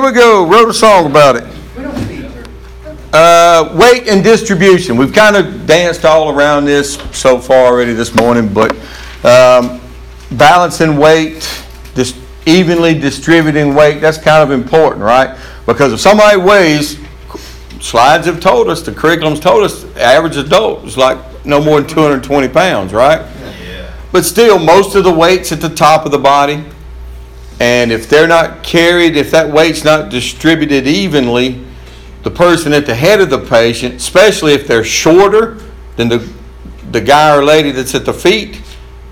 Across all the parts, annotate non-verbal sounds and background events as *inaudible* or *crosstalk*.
here we go. Wrote a song about it. Uh, weight and distribution. We've kind of danced all around this so far already this morning, but um, balancing weight, just evenly distributing weight, that's kind of important, right? Because if somebody weighs, slides have told us, the curriculum's told us, average adult is like no more than 220 pounds, right? Yeah. But still, most of the weight's at the top of the body. And if they're not carried, if that weight's not distributed evenly, the person at the head of the patient, especially if they're shorter than the, the guy or lady that's at the feet,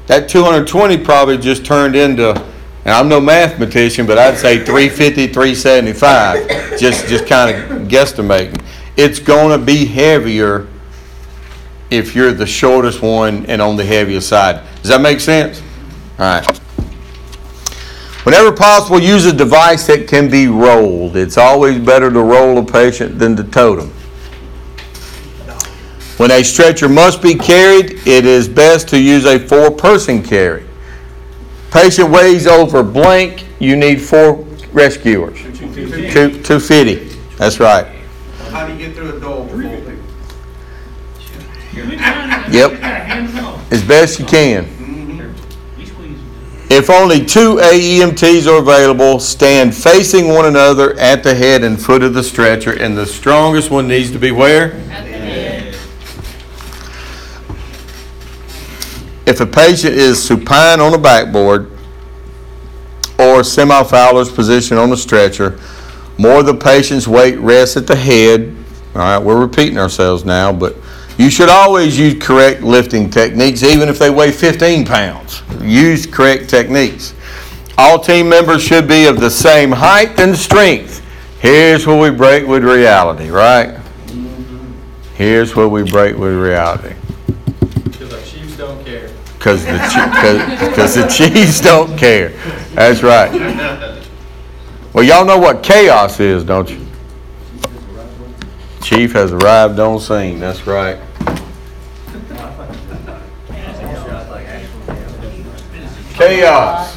that 220 probably just turned into, and I'm no mathematician, but I'd say 350, 375, just, just kind of guesstimating. It's going to be heavier if you're the shortest one and on the heavier side. Does that make sense? All right. Whenever possible, use a device that can be rolled. It's always better to roll a patient than to tote them. When a stretcher must be carried, it is best to use a four-person carry. Patient weighs over blank, you need four rescuers. Two, 250, that's right. How do you get through a door with four people? Yep, as best you can. If only two AEMTs are available, stand facing one another at the head and foot of the stretcher, and the strongest one needs to be where? If a patient is supine on a backboard or semi-Fowler's position on a stretcher, more of the patient's weight rests at the head. All right, we're repeating ourselves now, but you should always use correct lifting techniques, even if they weigh 15 pounds. Use correct techniques. All team members should be of the same height and strength. Here's where we break with reality, right? Here's where we break with reality. Because our chiefs don't care. Because the, because the Chiefs don't care. That's right. Well, y'all know what chaos is, don't you? Chief has arrived on scene, that's right. Chaos.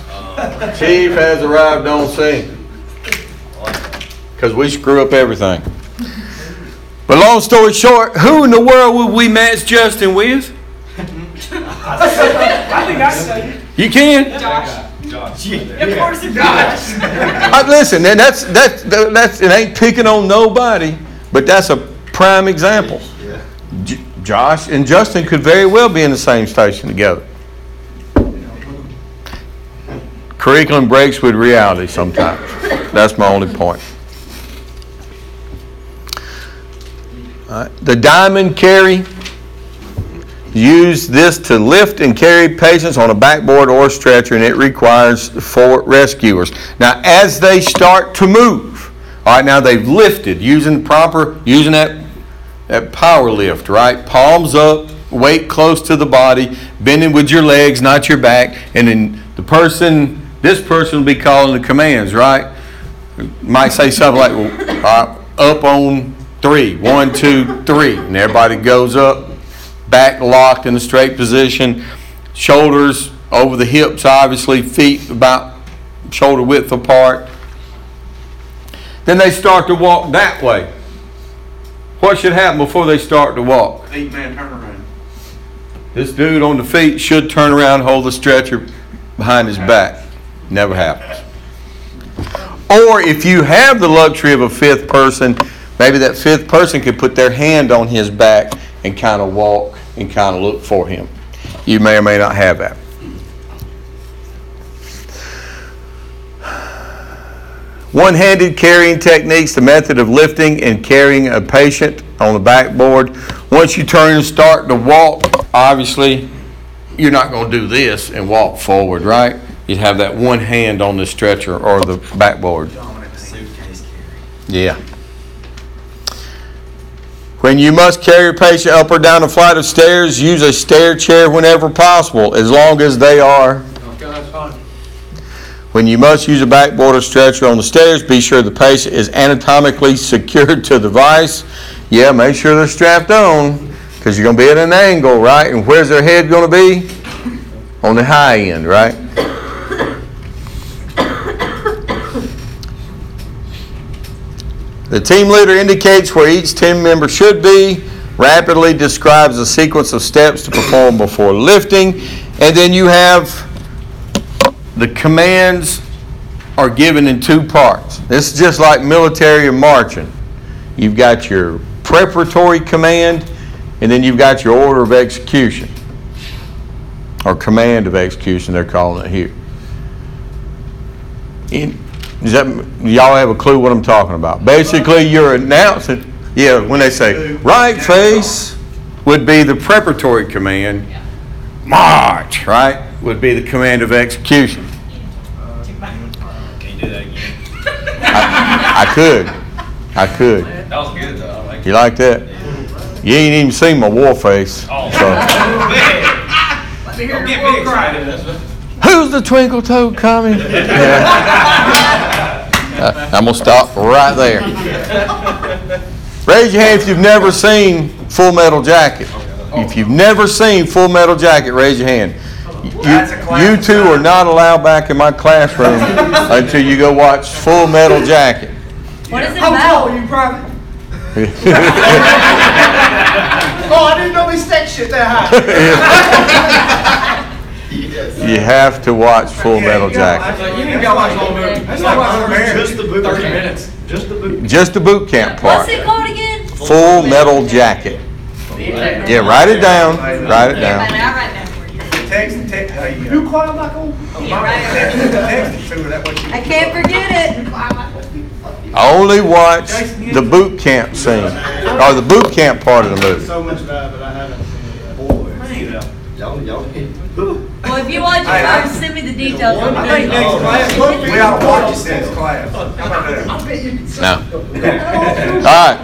Chief has arrived on scene. Because we screw up everything. But long story short, who in the world would we match Justin with? I think I say You You can. Josh. Josh. Of course it does. Uh, listen, and that's that's that's it ain't picking on nobody, but that's a prime example. J- Josh and Justin could very well be in the same station together. Curriculum breaks with reality sometimes. That's my only point. Right, The diamond carry. Use this to lift and carry patients on a backboard or stretcher, and it requires four rescuers. Now, as they start to move, all right, now they've lifted using proper, using that, that power lift, right? Palms up, weight close to the body, bending with your legs, not your back, and then the person, this person will be calling the commands, right? Might say something like, well, uh, up on three, one, two, three, and everybody goes up, back locked in a straight position, shoulders over the hips, obviously, feet about shoulder width apart. Then they start to walk that way. What should happen before they start to walk? Eight man turnaround. This dude on the feet should turn around, hold the stretcher behind his back. Never happens. Or if you have the luxury of a fifth person, maybe that fifth person could put their hand on his back and kind of walk and kind of look for him. You may or may not have that. One-handed carrying techniques, the method of lifting and carrying a patient on the backboard. Once you turn and start to walk, obviously, you're not going to do this and walk forward, right? You'd have that one hand on the stretcher or the backboard. Yeah. When you must carry a patient up or down a flight of stairs, use a stair chair whenever possible, as long as they are. When you must use a backboard or stretcher on the stairs, be sure the patient is anatomically *laughs* secured to the device. Yeah, make sure they're strapped on, because you're going to be at an angle, right? And where's their head going to be? On the high end, right? The team leader indicates where each team member should be, rapidly describes a sequence of steps to perform before lifting, and then you have the commands are given in two parts. This is just like military and marching. You've got your preparatory command, and then you've got your order of execution, or command of execution, they're calling it here. In- Does that, y'all have a clue what I'm talking about? Basically, you're announcing, yeah, when they say, right face would be the preparatory command, march, right, would be the command of execution. Can you do that again? I could, I could. That was good though. I like You like that? You ain't even seen my war face. Oh. So, *laughs* Let me get me excited. who's the twinkle toed coming? *laughs* Uh, Uh, I'm gonna stop right there. Raise your hand if you've never seen Full Metal Jacket. If you've never seen Full Metal Jacket, raise your hand. You- You two are not allowed back in my classroom until you go watch Full Metal Jacket. What is it How tall are you, Private? *laughs* Oh, I didn't know we stacked shit that high. *laughs* You have to watch Full Metal Jacket. Like, you didn't gotta watch the whole movie. That's like barbarian. Just the boot. Thirty minutes. Just the boot. Just the boot camp part. What's it called again? Full Metal Jacket. Yeah, write it down, write it down. I'll write that for you. Text, text, how you You quiet like. Oh, text, text it that way she. I can't forget it. Only watch the boot camp scene, or the boot camp part of the movie. So much bad, but I Well, if you watch it first, send me the details. I think next class, we ought to watch it next class. How about that? No. All right.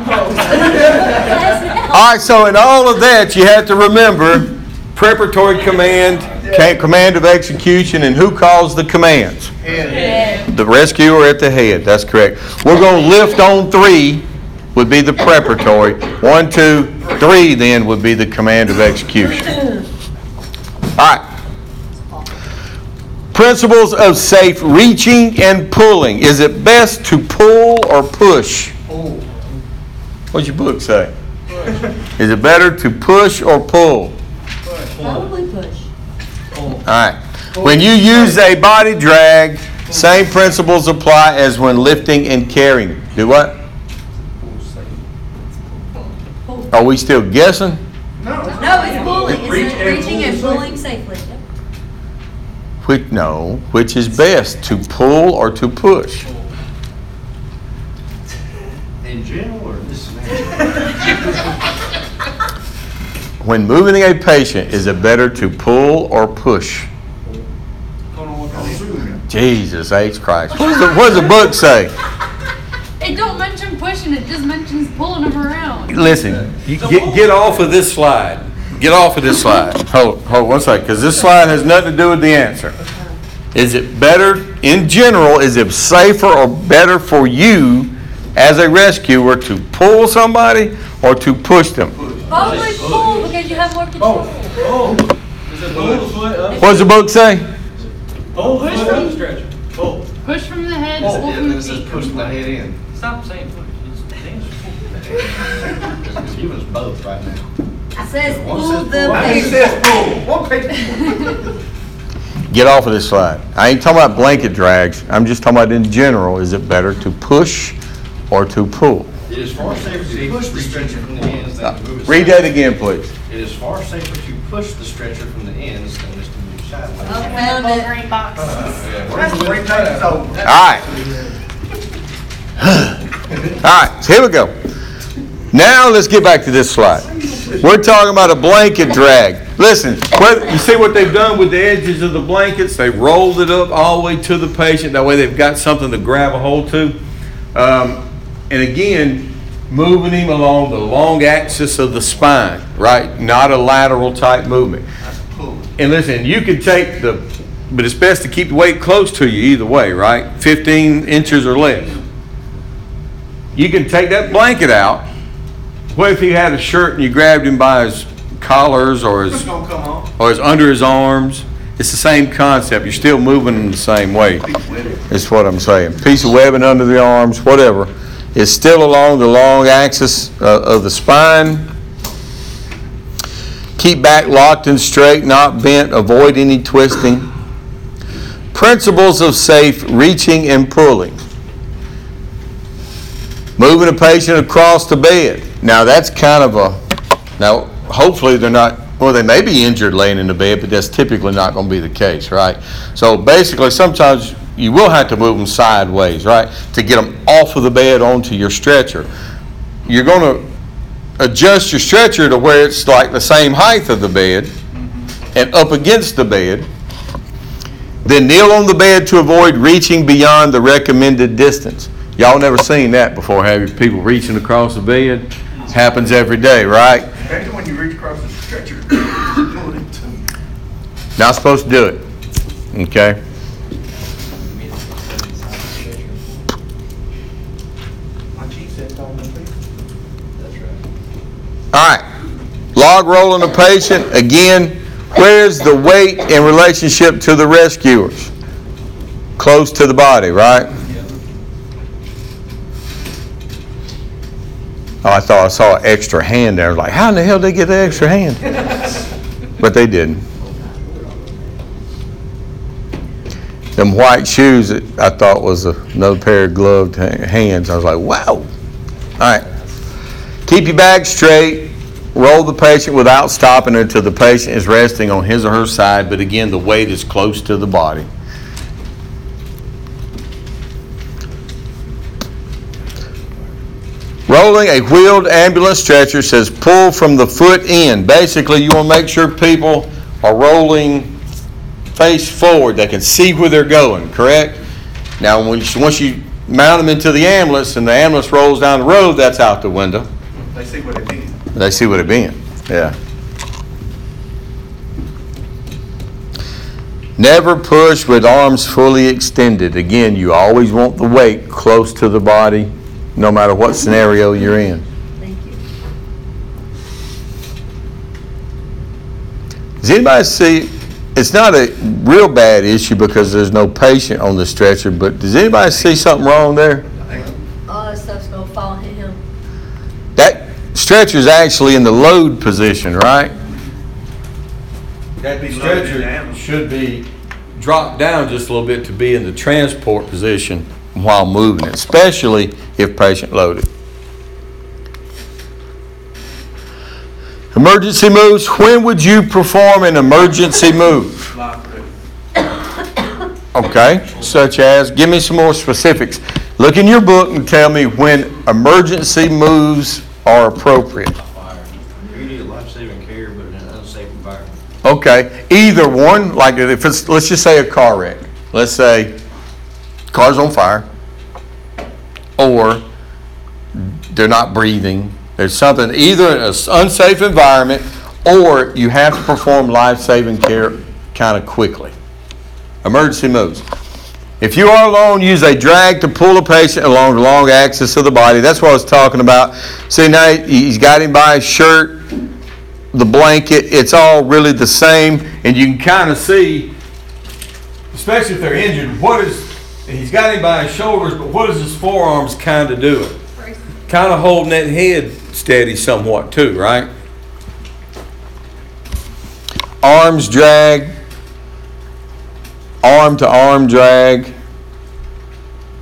*laughs* All right, so in all of that, you have to remember preparatory command, ca- command of execution, and who calls the commands? The rescuer at the head, that's correct. We're going to lift on three would be the preparatory. One, two, three then would be the command of execution. All right. Principles of safe reaching and pulling. Is it best to pull or push? What's your book say? Is it better to push or pull? Probably push. All right. When you use a body drag, same principles apply as when lifting and carrying. Do what? Are we still guessing? No, it's pulling. It's reaching and pulling safely. Yep. Which, no, which is best, to pull or to push? In general or this? When moving a patient, is it better to pull or push? Jesus H. Christ. What does the, what does the book say? It don't mention pushing, it just mentions pulling them around. Listen, you get, get off of this slide. Get off of this slide. Hold, hold one second, because this slide has nothing to do with the answer. Is it better, in general, is it safer or better for you as a rescuer to pull somebody or to push them? Probably pull because you have more control. Pull the foot up? What does the book say? Pull the foot from the stretcher. Pull. Push from the head, pull from the feet. push my head in. Stop saying push. It's dance. *laughs* It's giving us both right now. It says One pull the pull. He big. says pull. One page. Get off of this slide. I ain't talking about blanket drags. I'm just talking about in general, is it better to push or to pull? It is far safer to push the stretcher from the ends than to move it. Read that again, please. It is far safer to push the stretcher from the ends than just to move sideways. I found it. green box. *laughs* That's three pages over. *laughs* All right. *laughs* All right, so here we go. Now let's get back to this slide. We're talking about a blanket drag. Listen, you see what they've done with the edges of the blankets? They rolled it up all the way to the patient. That way they've got something to grab a hold to. Um, and again, moving him along the long axis of the spine, right? Not a lateral type movement. And listen, you can take the, but it's best to keep the weight close to you either way, right? 15 inches or less. You can take that blanket out. What if he had a shirt and you grabbed him by his collars or his, It's gonna come on. or his under his arms? It's the same concept. You're still moving in the same way. Is what I'm saying. Piece of webbing under the arms, whatever. is still along the long axis uh, of the spine. Keep back locked and straight, not bent. Avoid any twisting. Principles of safe reaching and pulling. Moving a patient across the bed. Now, that's kind of a, now, hopefully they're not, well, they may be injured laying in the bed, but that's typically not going to be the case, right? So basically, sometimes you will have to move them sideways, right? To get them off of the bed onto your stretcher. You're going to adjust your stretcher to where it's like the same height of the bed and up against the bed. Then kneel on the bed to avoid reaching beyond the recommended distance. Y'all never seen that before, have you? People reaching across the bed? Happens every day, right? Especially when you reach across the stretcher. pull it to- Not supposed to do it. Okay? My chief said, "Don't do it." That's right. All right. Log rolling a patient. Again, where's the weight in relationship to the rescuers? Close to the body, right? Oh, I thought I saw an extra hand there. I was like, how in the hell did they get the extra hand? *laughs* But they didn't. Them white shoes that I thought was another pair of gloved hands. I was like, wow. All right. Keep your back straight. Roll the patient without stopping until the patient is resting on his or her side, but again, the weight is close to the body. Rolling a wheeled ambulance stretcher says pull from the foot in. Basically, you want to make sure people are rolling face forward. They can see where they're going, correct? Now, when you, once you mount them into the ambulance and the ambulance rolls down the road, that's out the window. They see what it means. They see what it been. Yeah. Never push with arms fully extended. Again, you always want the weight close to the body, no matter what scenario you're in. Thank you. Does anybody see? It's not a real bad issue because there's no patient on the stretcher, but does anybody see something wrong there? All that stuff's gonna fall hit him. That stretcher's actually in the load position, right? That Be loaded in the ambulance. should be dropped down just a little bit to be in the transport position while moving especially if patient loaded. Emergency moves, when would you perform an emergency move? Okay, such as, give me some more specifics. Look in your book and tell me when emergency moves are appropriate. Okay, either one, like if it's, let's just say a car wreck. Let's say car's on fire, or they're not breathing. There's something, either an unsafe environment, or you have to perform life-saving care kind of quickly. Emergency moves. If you are alone, use a drag to pull a patient along the long axis of the body. That's what I was talking about. See, now he's got him by his shirt, the blanket, it's all really the same, and you can kind of see, especially if they're injured, what is, he's got him by his shoulders, but what is his forearms kind of doing? Kind of holding that head steady somewhat too, right? Arms drag, arm to arm drag.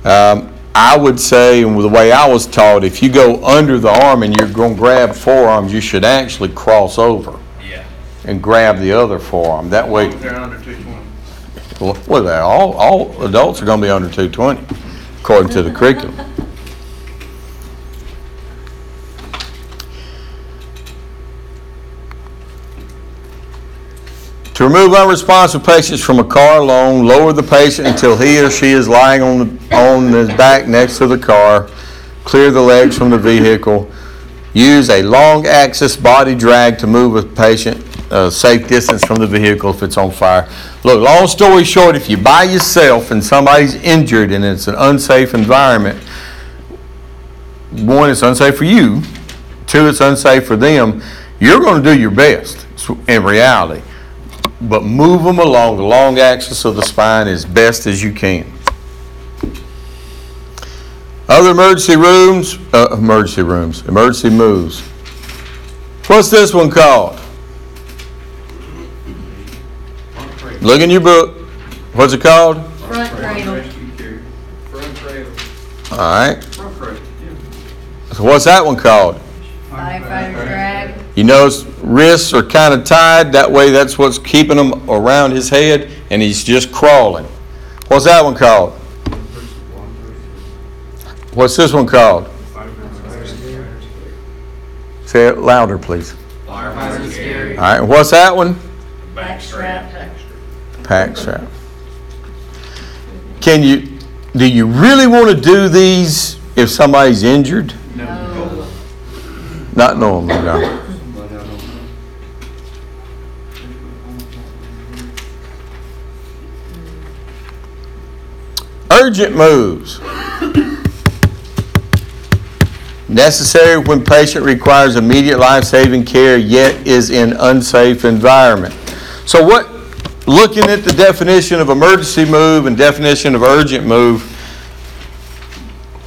Um, I would say, and the way I was taught, if you go under the arm and you're going to grab forearms, you should actually cross over Yeah. and grab the other forearm. That way, They're under two twenty. Well, they all, all adults are going to be under 220, according to the curriculum. To remove unresponsive patients from a car alone, lower the patient until he or she is lying on, the on his back next to the car. Clear the legs from the vehicle. Use a long axis body drag to move a patient a safe distance from the vehicle if it's on fire. Look, long story short, if you're by yourself and somebody's injured and it's an unsafe environment, one, it's unsafe for you. Two, it's unsafe for them. You're going to do your best in reality, but move them along the long axis of the spine as best as you can. Other emergency rooms, uh, emergency rooms, emergency moves. What's this one called? Look in your book. What's it called? Front cradle. Front cradle. All right. Front cradle. So what's that one called? Firefighter drag. You notice wrists are kind of tied. That way, that's what's keeping him around his head, and he's just crawling. What's that one called? What's this one called? Say it louder, please. Firefighter's carry. All right. What's that one? Back strap. Pack strap. Can you? Do you really want to do these if somebody's injured? No. Not normally, no. Urgent moves. Necessary when patient requires immediate life-saving care yet is in unsafe environment. So what, looking at the definition of emergency move and definition of urgent move,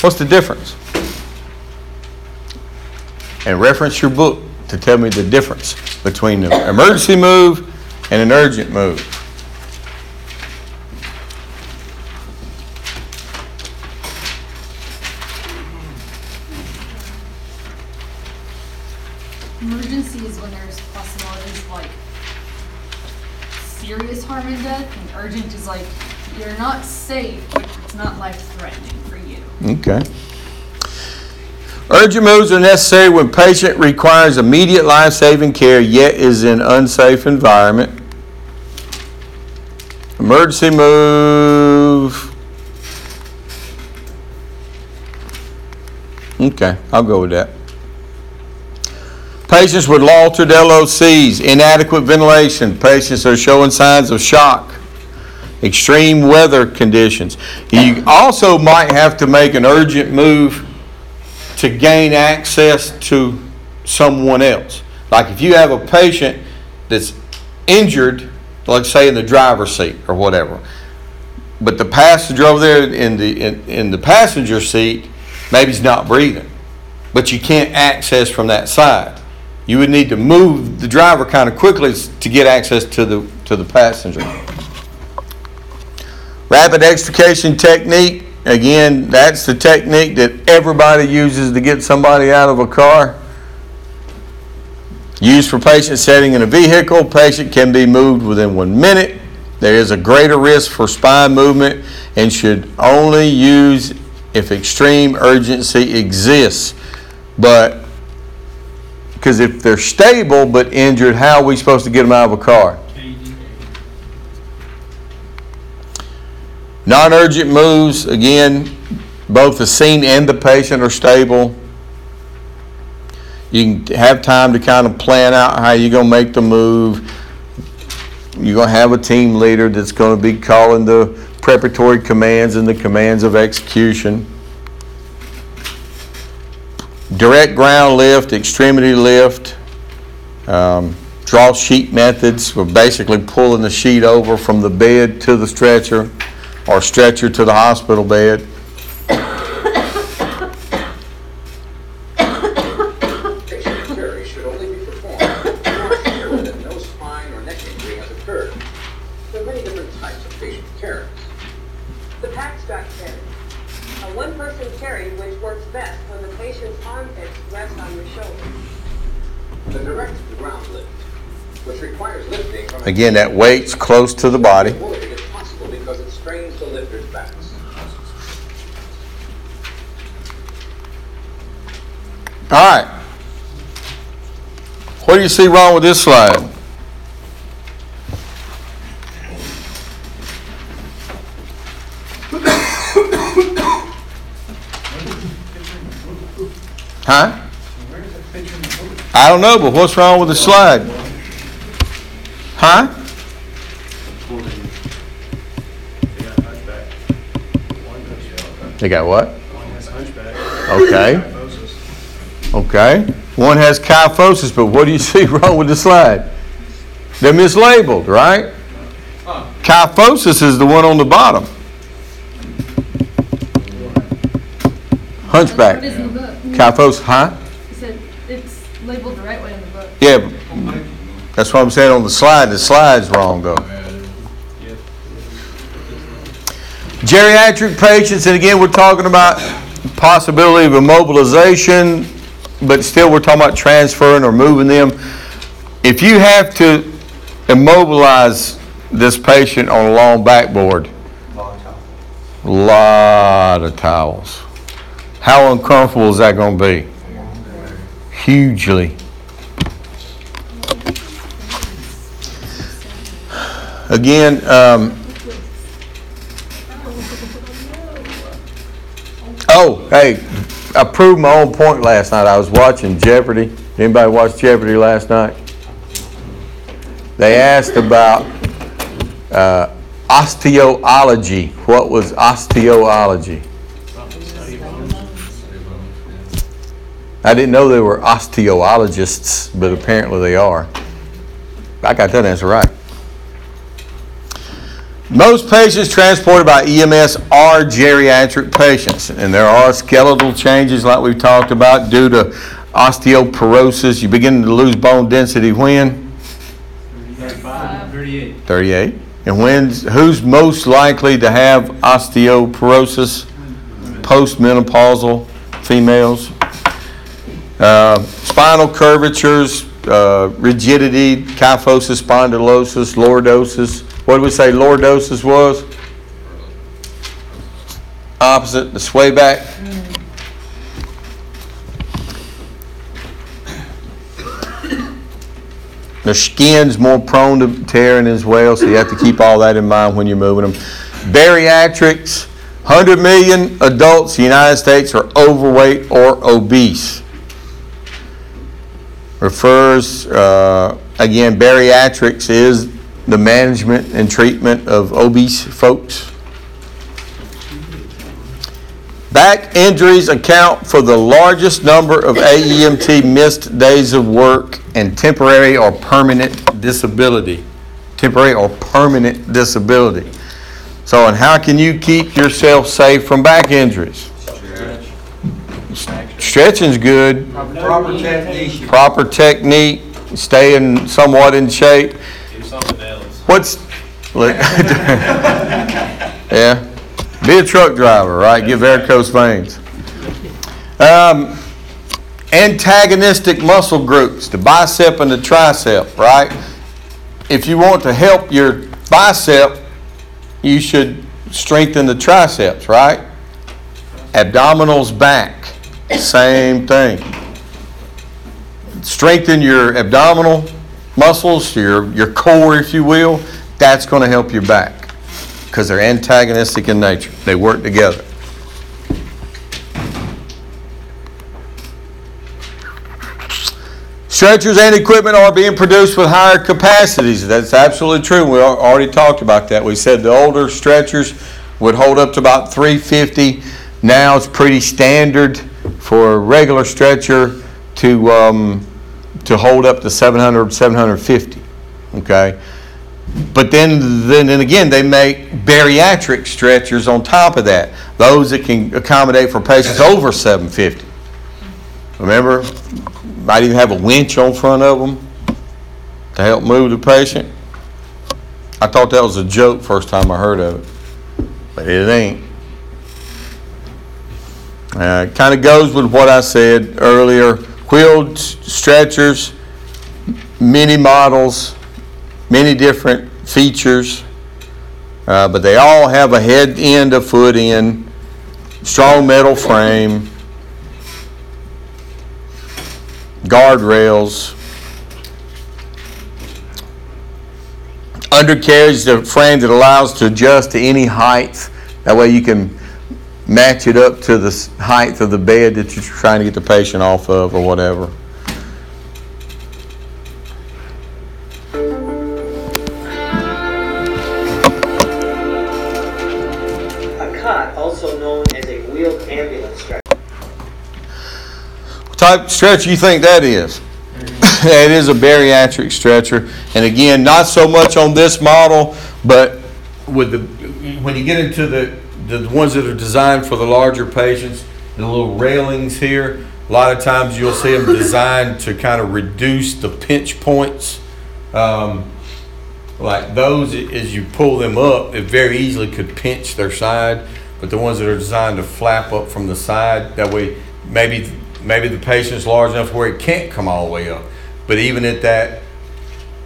what's the difference? and reference your book to tell me the difference between an emergency move and an urgent move. Emergency is when there's possibilities of like serious harm and death, and urgent is like you're not safe, but it's not life threatening for you. Okay. Urgent moves are necessary when patient requires immediate life-saving care yet is in unsafe environment. Emergency move. Okay, I'll go with that. Patients with altered LOCs, inadequate ventilation, patients are showing signs of shock, extreme weather conditions. You also might have to make an urgent move to gain access to someone else. Like if you have a patient that's injured, let's say in the driver's seat or whatever, but the passenger over there in the in, in the passenger seat maybe he's not breathing, but you can't access from that side. You would need to move the driver kind of quickly to get access to the to the passenger. Rapid extrication technique, again, that's the technique that everybody uses to get somebody out of a car. Used for patient setting in a vehicle, patient can be moved within one minute. There is a greater risk for spine movement and should only use if extreme urgency exists. But, because if they're stable but injured, how are we supposed to get them out of a car? Non-urgent moves, again, both the scene and the patient are stable. You can have time to kind of plan out how you're gonna make the move. You're gonna have a team leader that's gonna be calling the preparatory commands and the commands of execution. Direct ground lift, extremity lift, um, draw sheet methods, we're basically pulling the sheet over from the bed to the stretcher or stretcher to the hospital bed. Patient carry should only be performed if All right. What do you see wrong with this slide? Huh? I don't know, but what's wrong with the slide? Huh? They got what? Okay. Okay. One has kyphosis, but what do you *laughs* see wrong with the slide? They're mislabeled, right? Kyphosis is the one on the bottom. Hunchback. It is in the book. Kyphos, huh? It's labeled the right way in the book. Yeah, that's what I'm saying on the slide. The slide's wrong though. Geriatric patients, and again, we're talking about possibility of immobilization, but still we're talking about transferring or moving them. If you have to immobilize this patient on a long backboard, a lot of towels. How uncomfortable is that gonna be? Hugely. Again, um, oh, hey, I proved my own point last night. I was watching Jeopardy. Anybody watch Jeopardy last night? They asked about uh, osteology. What was osteology? I didn't know they were osteologists, but apparently they are. I got that answer right. Most patients transported by EMS are geriatric patients, and there are skeletal changes like we've talked about due to osteoporosis. You begin to lose bone density when? Thirty-eight. 38. And when's, who's most likely to have osteoporosis? Postmenopausal females. Uh, Spinal curvatures, uh, rigidity, kyphosis, spondylosis, lordosis. What did we say lordosis was? Opposite, the sway back. The skin's more prone to tearing as well, so you have to keep all that in mind when you're moving them. Bariatrics, 100 million adults in the United States are overweight or obese. Refers, uh, again, bariatrics is the management and treatment of obese folks. Back injuries account for the largest number of AEMT missed days of work and temporary or permanent disability. Temporary or permanent disability. So, and how can you keep yourself safe from back injuries? Stretching. Stretching's good, Proper technique. proper technique, staying somewhat in shape. Do something else. What's, look, *laughs* yeah, be a truck driver, right? Get varicose veins. Um, antagonistic muscle groups, the bicep and the tricep, right? If you want to help your bicep, you should strengthen the triceps, right? Abdominals back, same thing. Strengthen your abdominal muscles, your, your core, if you will. That's going to help your back because they're antagonistic in nature. They work together. Stretchers and equipment are being produced with higher capacities. That's absolutely true. We already talked about that. We said the older stretchers would hold up to about 350. Now it's pretty standard for a regular stretcher to um, to hold up to 700, 750. Okay. But then, then, then again, they make bariatric stretchers on top of that. Those that can accommodate for patients over 750. Remember, might even have a winch on front of them to help move the patient. I thought that was a joke first time I heard of it, but it ain't. Uh, it kind of goes with what I said earlier. Wheeled stretchers, many models, many different features, uh, but they all have a head end, a foot end, strong metal frame, guardrails. Undercarriage, the frame that allows to adjust to any height. That way you can match it up to the height of the bed that you're trying to get the patient off of or whatever. A cot, also known as a wheeled ambulance stretcher. What type stretcher you think that is? Mm-hmm. *laughs* it is a bariatric stretcher, and again, not so much on this model, but with the when you get into the the ones that are designed for the larger patients, the little railings here, a lot of times you'll see them designed to kind of reduce the pinch points. Um, like those, as you pull them up, it very easily could pinch their side. But the ones that are designed to flap up from the side, that way maybe maybe the patient's large enough where it can't come all the way up. But even at that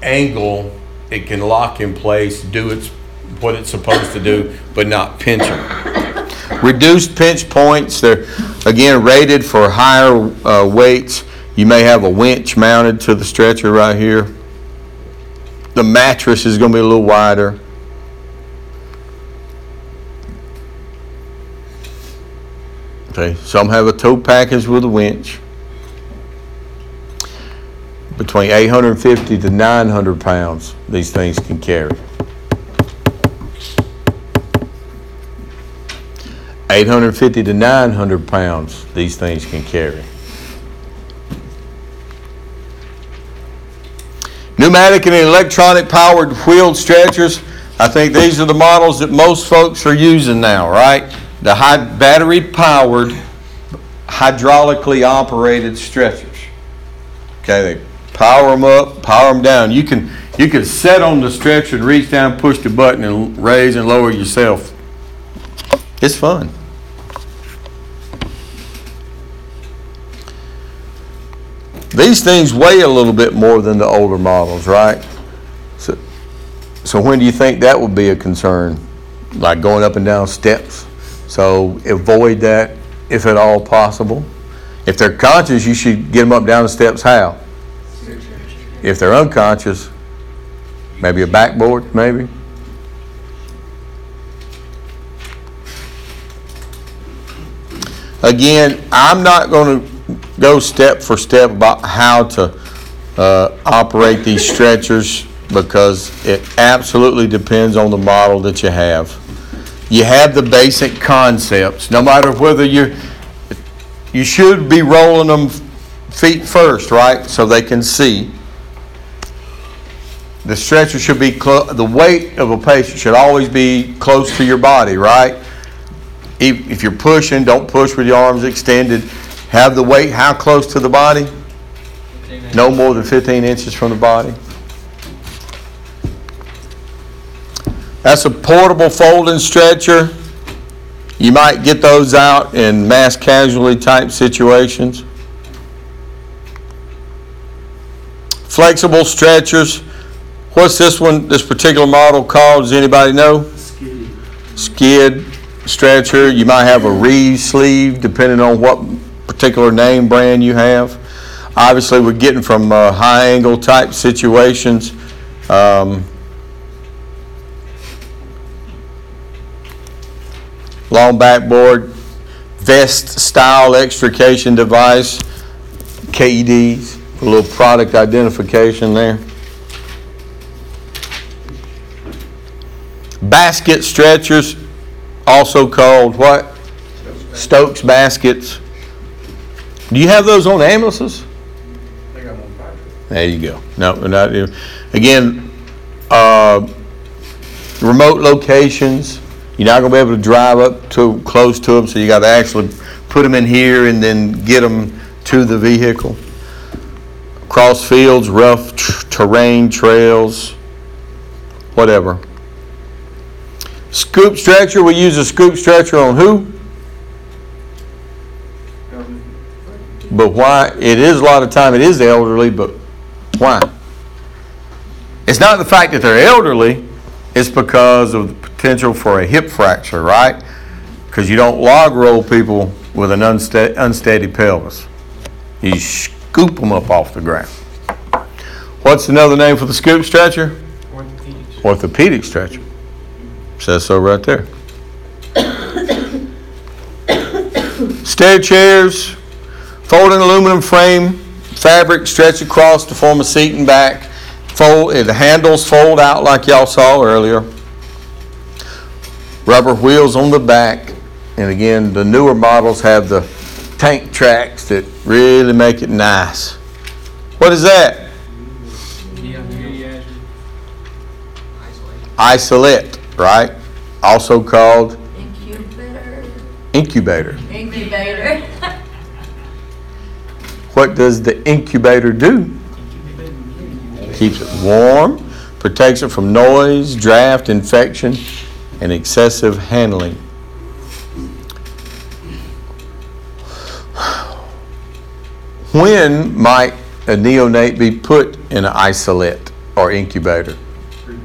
angle, it can lock in place, do its what it's supposed to do, but not pinch them. Reduced pinch points, they're again rated for higher uh, weights. You may have a winch mounted to the stretcher right here. The mattress is going to be a little wider. Okay, some have a tow package with a winch. Between 850 to 900 pounds, these things can carry. 850 to 900 pounds, these things can carry. Pneumatic and electronic powered wheeled stretchers, I think these are the models that most folks are using now, right? The high battery powered, hydraulically operated stretchers. Okay, they power them up, power them down. You can you can sit on the stretcher and reach down, push the button, and raise and lower yourself. It's fun. These things weigh a little bit more than the older models, right? So, so when do you think that would be a concern? Like going up and down steps? So avoid that if at all possible. If they're conscious, you should get them up down the steps how? If they're unconscious, maybe a backboard, maybe. Again, I'm not going to go step for step about how to uh, operate these *laughs* stretchers because it absolutely depends on the model that you have. You have the basic concepts, no matter whether you're, you should be rolling them feet first, right? So they can see. The stretcher should be, clo- the weight of a patient should always be close to your body, right? If, if you're pushing, don't push with your arms extended. Have the weight how close to the body? No more than 15 inches from the body. That's a portable folding stretcher. You might get those out in mass casualty type situations. Flexible stretchers. What's this one, this particular model called? Does anybody know? Skid stretcher. You might have a Reeve sleeve, depending on what particular name brand you have. Obviously, we're getting from uh, high angle type situations. Um, long backboard, vest style extrication device, KEDs, a little product identification there. Basket stretchers, also called what? Stokes baskets. Do you have those on ambulances? I think I'm on. There you go. No, not, again, uh, remote locations, you're not gonna be able to drive up too close to them, so you gotta actually put them in here and then get them to the vehicle. Cross fields, rough terrain, trails, whatever. Scoop stretcher, we use a scoop stretcher on who? But why, it is a lot of time, it is the elderly, but why? It's not the fact that they're elderly, it's because of the potential for a hip fracture, right? Because you don't log roll people with an unsteady, unsteady pelvis. You scoop them up off the ground. What's another name for the scoop stretcher? Orthopedic stretcher. Says so right there. *coughs* Stair chairs, folding aluminum frame, fabric stretched across to form a seat and back. Fold, eh, the handles fold out like y'all saw earlier. Rubber wheels on the back. And again, the newer models have the tank tracks that really make it nice. What is that? Isolette, right? Also called Incubator. Incubator. Incubator. *laughs* What does the incubator do? Keeps it warm, protects it from noise, draft, infection, and excessive handling. When might a neonate be put in an Isolette or incubator?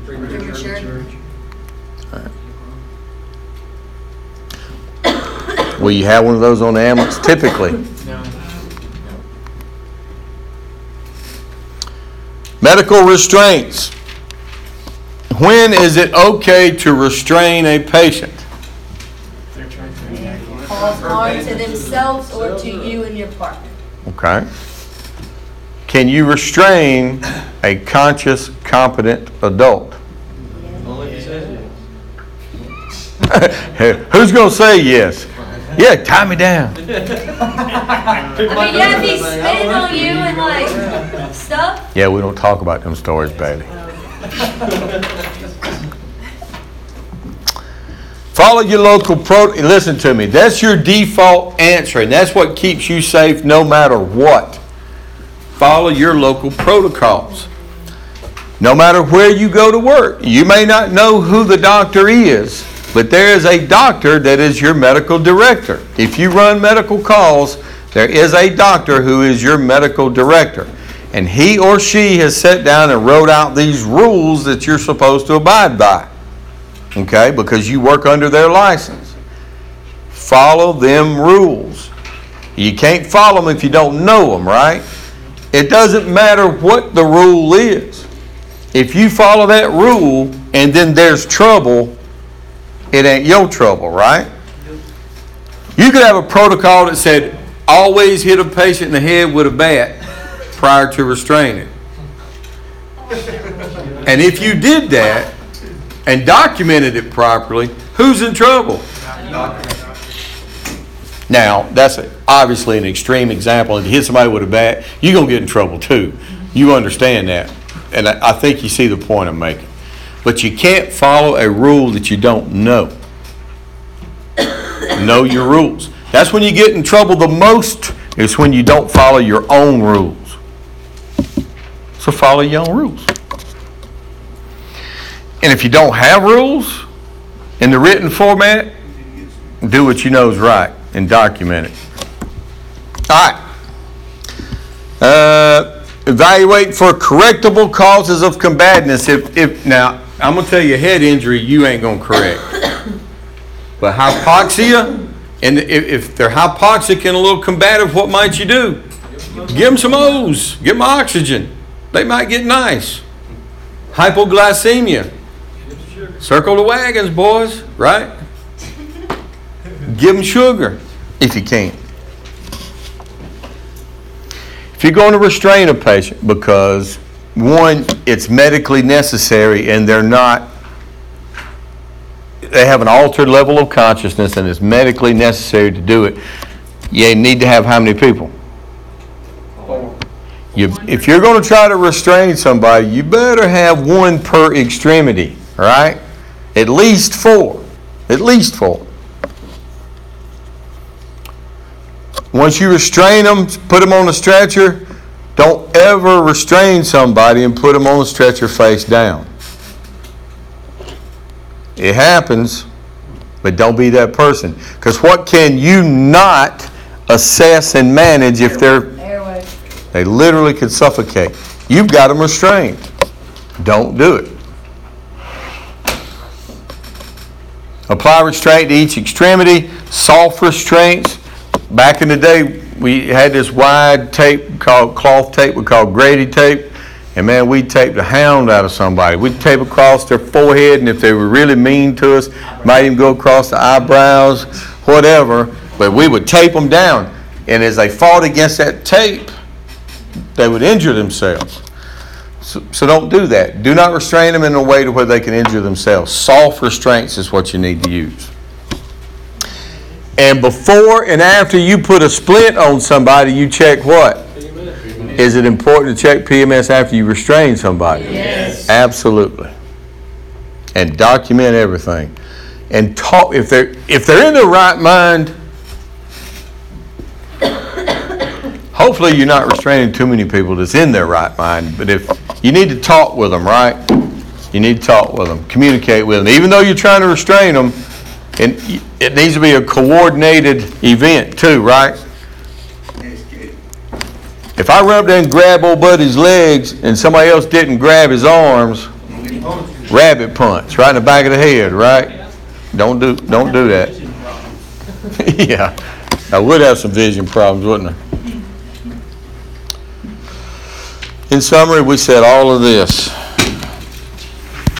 Premature. Will you have one of those on the ambulance? Typically. Medical restraints. When is it okay to restrain a patient? Cause harm to themselves or to you and your partner. Okay. Can you restrain a conscious, competent adult? Only he says yes. *laughs* Who's going to say yes? Yeah, tie me down. *laughs* I mean, yeah, if he's spitting on you and like stuff. Yeah, we don't talk about them stories, baby. Follow your local pro. Listen to me. That's your default answer, and that's what keeps you safe no matter what. Follow your local protocols. No matter where you go to work, you may not know who the doctor is, but there is a doctor that is your medical director. If you run medical calls, there is a doctor who is your medical director. And he or she has sat down and wrote out these rules that you're supposed to abide by. Okay? Because you work under their license. Follow them rules. You can't follow them if you don't know them, right? It doesn't matter what the rule is. If you follow that rule and then there's trouble, it ain't your trouble, right? You could have a protocol that said, always hit a patient in the head with a bat prior to restraining. And if you did that and documented it properly, who's in trouble? Now, that's a- obviously an extreme example. If you hit somebody with a bat, you're going to get in trouble too. You understand that. And I I think you see the point I'm making. But you can't follow a rule that you don't know. know your rules. That's when you get in trouble the most, is when you don't follow your own rules. So follow your own rules. And if you don't have rules in the written format, do what you know is right and document it. All right. Uh, evaluate for correctable causes of combatants. If, if now, I'm gonna tell you, head injury, you ain't gonna correct. But hypoxia, and if, if they're hypoxic and a little combative, what might you do? Give them some O's. Give them oxygen. They might get nice. Hypoglycemia. Circle the wagons, boys. Right? Give them sugar if you can. If you're going to restrain a patient because one, it's medically necessary and they're not, they have an altered level of consciousness and it's medically necessary to do it, you need to have how many people? You, if you're going to try to restrain somebody, you better have one per extremity, right? At least four. At least four. Once you restrain them, put them on a stretcher, don't ever restrain somebody and put them on a stretcher face down. It happens, but don't be that person. Because what can you not assess and manage if they're, they literally could suffocate? You've got them restrained. Don't do it. Apply restraint to each extremity, soft restraints. Back in the day, we had this wide tape called cloth tape, we called Grady tape. And man, we taped a hound out of somebody. We'd tape across their forehead, and if they were really mean to us, might even go across the eyebrows, whatever. But we would tape them down. And as they fought against that tape, they would injure themselves. So, so don't do that. Do not restrain them in a way to where they can injure themselves. Soft restraints is what you need to use. And before and after you put a splint on somebody, you check what? PMS. Is it important to check PMS after you restrain somebody? Yes. Absolutely. And document everything. And talk if they're if they're in the right mind. hopefully you're not restraining too many people that's in their right mind. But if you need to talk with them, right? You need to talk with them, communicate with them. Even though you're trying to restrain them, and it needs to be a coordinated event too, right? If I up there and grab old buddy's legs and somebody else didn't grab his arms, rabbit punch, right in the back of the head, right? Don't do, don't do that. *laughs* Yeah, I would have some vision problems, wouldn't I? In summary, we said all of this.